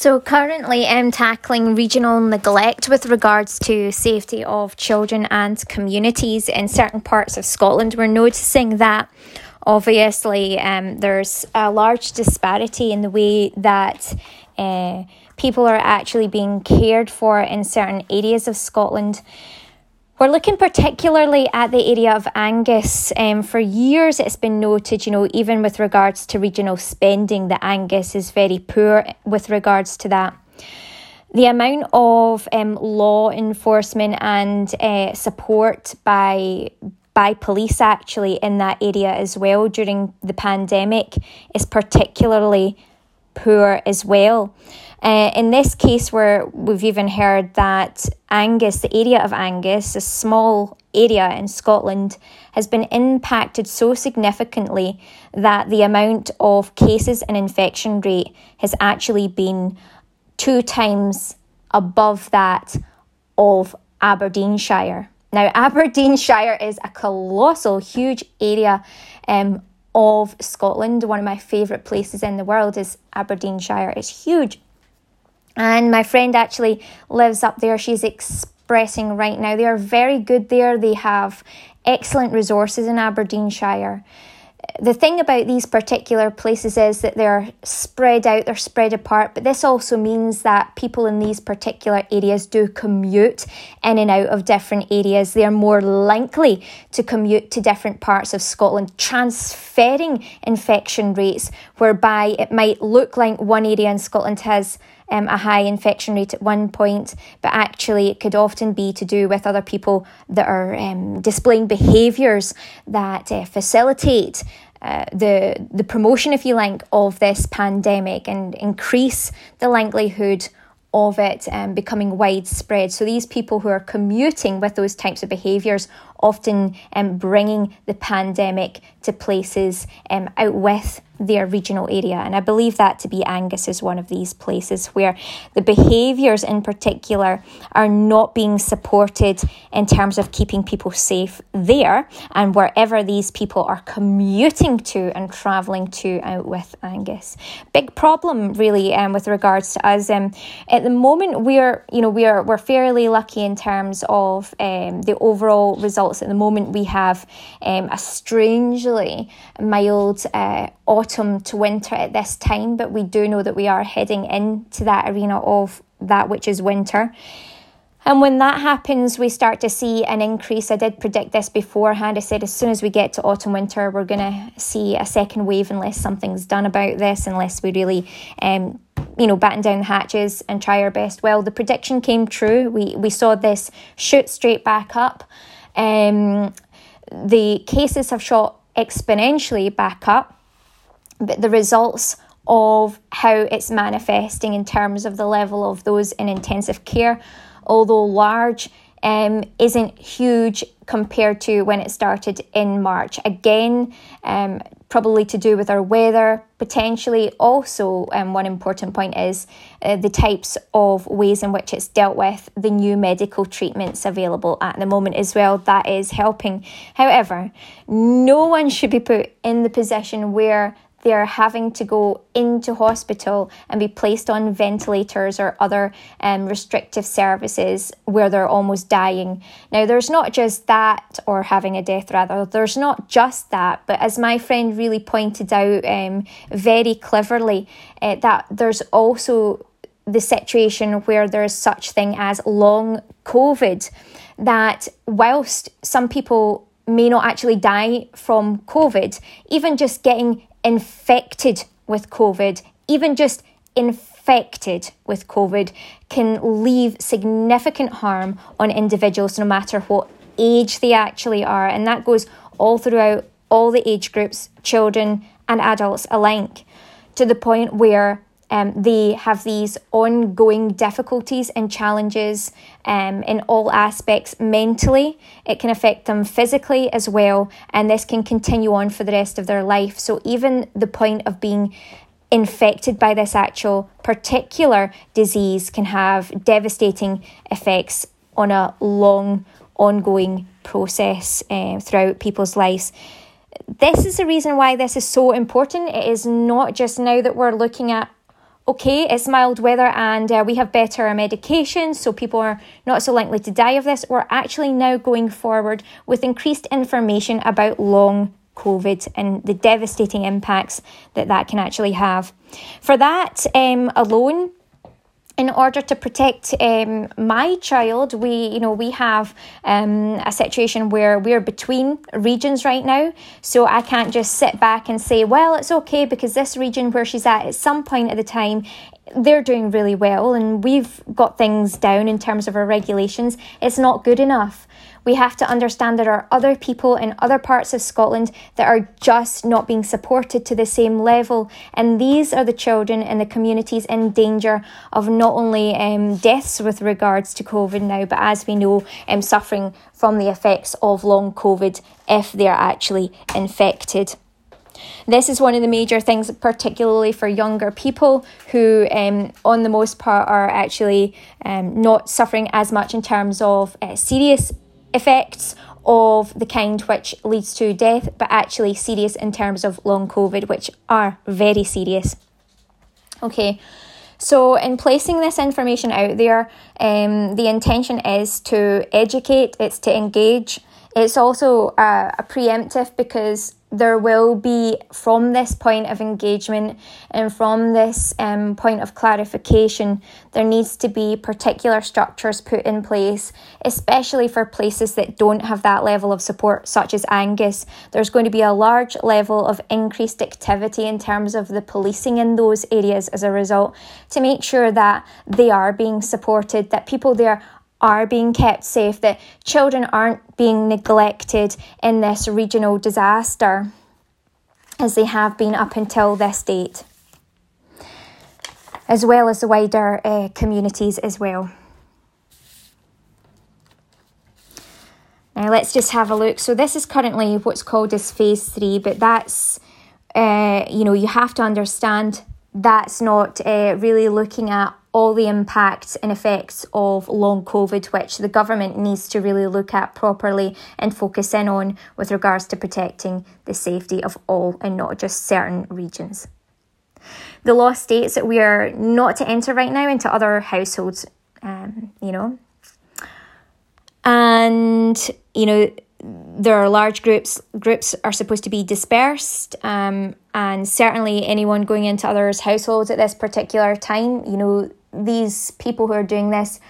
So, currently, I'm tackling regional neglect with regards to safety of children and communities in certain parts of Scotland. We're noticing that obviously um, there's a large disparity in the way that uh, people are actually being cared for in certain areas of Scotland. We're looking particularly at the area of Angus. Um, for years, it's been noted, you know, even with regards to regional spending, that Angus is very poor with regards to that. The amount of um, law enforcement and uh, support by by police actually in that area as well during the pandemic is particularly poor as well. Uh, in this case, where we've even heard that Angus, the area of Angus, a small area in Scotland, has been impacted so significantly that the amount of cases and infection rate has actually been two times above that of Aberdeenshire. Now, Aberdeenshire is a colossal, huge area um, of Scotland. One of my favourite places in the world is Aberdeenshire. It's huge. And my friend actually lives up there. She's expressing right now. They are very good there. They have excellent resources in Aberdeenshire the thing about these particular places is that they're spread out, they're spread apart, but this also means that people in these particular areas do commute in and out of different areas. They are more likely to commute to different parts of Scotland, transferring infection rates, whereby it might look like one area in Scotland has um, a high infection rate at one point, but actually it could often be to do with other people that are um, displaying behaviours that uh, facilitate. Uh, the the promotion, if you like, of this pandemic and increase the likelihood of it um, becoming widespread. So these people who are commuting with those types of behaviours often um, bringing the pandemic to places um, out with their regional area. And I believe that to be Angus is one of these places where the behaviours in particular are not being supported in terms of keeping people safe there and wherever these people are commuting to and travelling to out with Angus. Big problem really um, with regards to us. Um, at the moment we're you know we're we're fairly lucky in terms of um, the overall At the moment we have um, a strangely mild uh, autumn to winter at this time, but we do know that we are heading into that arena of that which is winter. And when that happens, we start to see an increase. I did predict this beforehand. I said as soon as we get to autumn winter, we're going to see a second wave unless something's done about this, unless we really, um, you know, batten down the hatches and try our best. Well, the prediction came true. We we saw this shoot straight back up. Um, the cases have shot exponentially back up but the results of how it's manifesting in terms of the level of those in intensive care, although large, um, isn't huge compared to when it started in March. Again, um, probably to do with our weather. Potentially, also, um, one important point is uh, the types of ways in which it's dealt with, the new medical treatments available at the moment as well. That is helping. However, no one should be put in the position where they are having to go into hospital and be placed on ventilators or other um, restrictive services where they're almost dying. Now, there's not just that, or having a death rather, there's not just that, but as my friend really pointed out um, very cleverly, uh, that there's also the situation where there's such thing as long COVID, that whilst some people may not actually die from COVID, even just getting infected with COVID, even just infected with COVID, can leave significant harm on individuals no matter what age they actually are. And that goes all throughout all the age groups, children and adults alike, to the point where um, they have these ongoing difficulties and challenges um, in all aspects mentally. It can affect them physically as well, and this can continue on for the rest of their life. So, even the point of being infected by this actual particular disease can have devastating effects on a long, ongoing process uh, throughout people's lives this is the reason why this is so important. It is not just now that we're looking at okay, it's mild weather and uh, we have better medication, so people are not so likely to die of this. We're actually now going forward with increased information about long COVID and the devastating impacts that that can actually have. For that um, alone, in order to protect um, my child, we you know we have um, a situation where we're between regions right now, so I can't just sit back and say, well, it's okay because this region where she's at at some point at the time they're doing really well and we've got things down in terms of our regulations. It's not good enough we have to understand there are other people in other parts of Scotland that are just not being supported to the same level. And these are the children in the communities in danger of not only um, deaths with regards to COVID now, but as we know, um, suffering from the effects of long COVID if they're actually infected. This is one of the major things, particularly for younger people who, um, on the most part, are actually um, not suffering as much in terms of uh, serious effects of the kind which leads to death, but actually serious in terms of long COVID, which are very serious. Okay, so in placing this information out there, um, the intention is to educate, it's to engage. It's also a, a preemptive because there will be, from this point of engagement and from this um, point of clarification, there needs to be particular structures put in place, especially for places that don't have that level of support, such as Angus. There's going to be a large level of increased activity in terms of the policing in those areas as a result to make sure that they are being supported, that people there are being kept safe, that children aren't being neglected in this regional disaster as they have been up until this date, as well as the wider uh, communities as well. Now let's just have a look. So this is currently what's called as phase three, but that's uh, you know you have to understand that's not uh, really looking at all the impacts and effects of long COVID, which the government needs to really look at properly and focus in on with regards to protecting the safety of all and not just certain regions. The law states that we are not to enter right now into other households, um, you know. And, you know, there are large groups groups are supposed to be dispersed um, and certainly anyone going into others households at this particular time you know these people who are doing this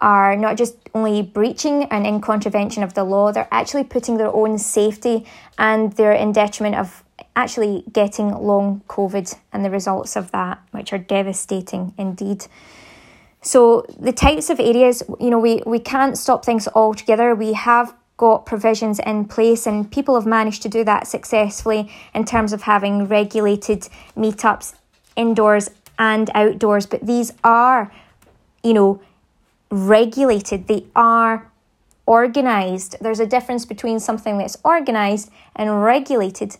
are not just only breaching and in contravention of the law, they're actually putting their own safety and they're in detriment of actually getting long COVID and the results of that, which are devastating indeed. So the types of areas, you know, we, we can't stop things altogether. We have got provisions in place and people have managed to do that successfully in terms of having regulated meetups indoors and outdoors, but these are, you know, regulated, they are organized. There's a difference between something that's organized and regulated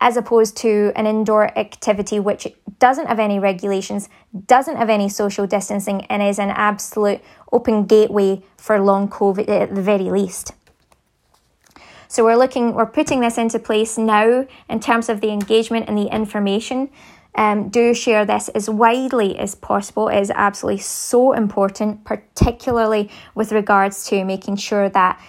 as opposed to an indoor activity which doesn't have any regulations, doesn't have any social distancing, and is an absolute open gateway for long COVID at the very least. So we're looking, we're putting this into place now in terms of the engagement and the information um, do share this as widely as possible. It is absolutely so important, particularly with regards to making sure that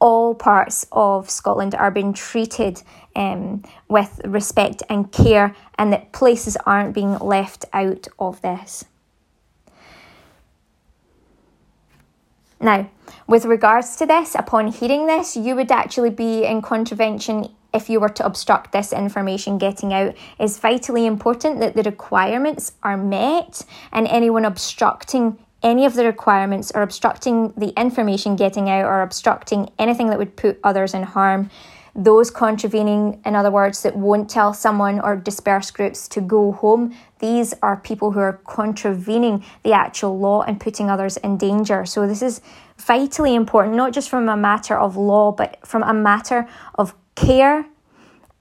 all parts of Scotland are being treated um, with respect and care, and that places aren't being left out of this. Now, with regards to this, upon hearing this, you would actually be in contravention if you were to obstruct this information getting out, it's vitally important that the requirements are met and anyone obstructing any of the requirements or obstructing the information getting out or obstructing anything that would put others in harm. Those contravening, in other words, that won't tell someone or disperse groups to go home, these are people who are contravening the actual law and putting others in danger. So, this is vitally important, not just from a matter of law, but from a matter of care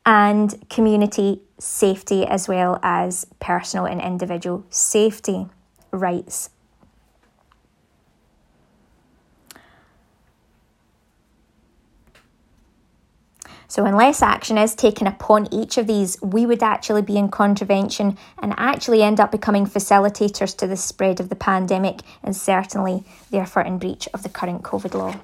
and community safety, as well as personal and individual safety rights. So, unless action is taken upon each of these, we would actually be in contravention and actually end up becoming facilitators to the spread of the pandemic and certainly, therefore, in breach of the current COVID law.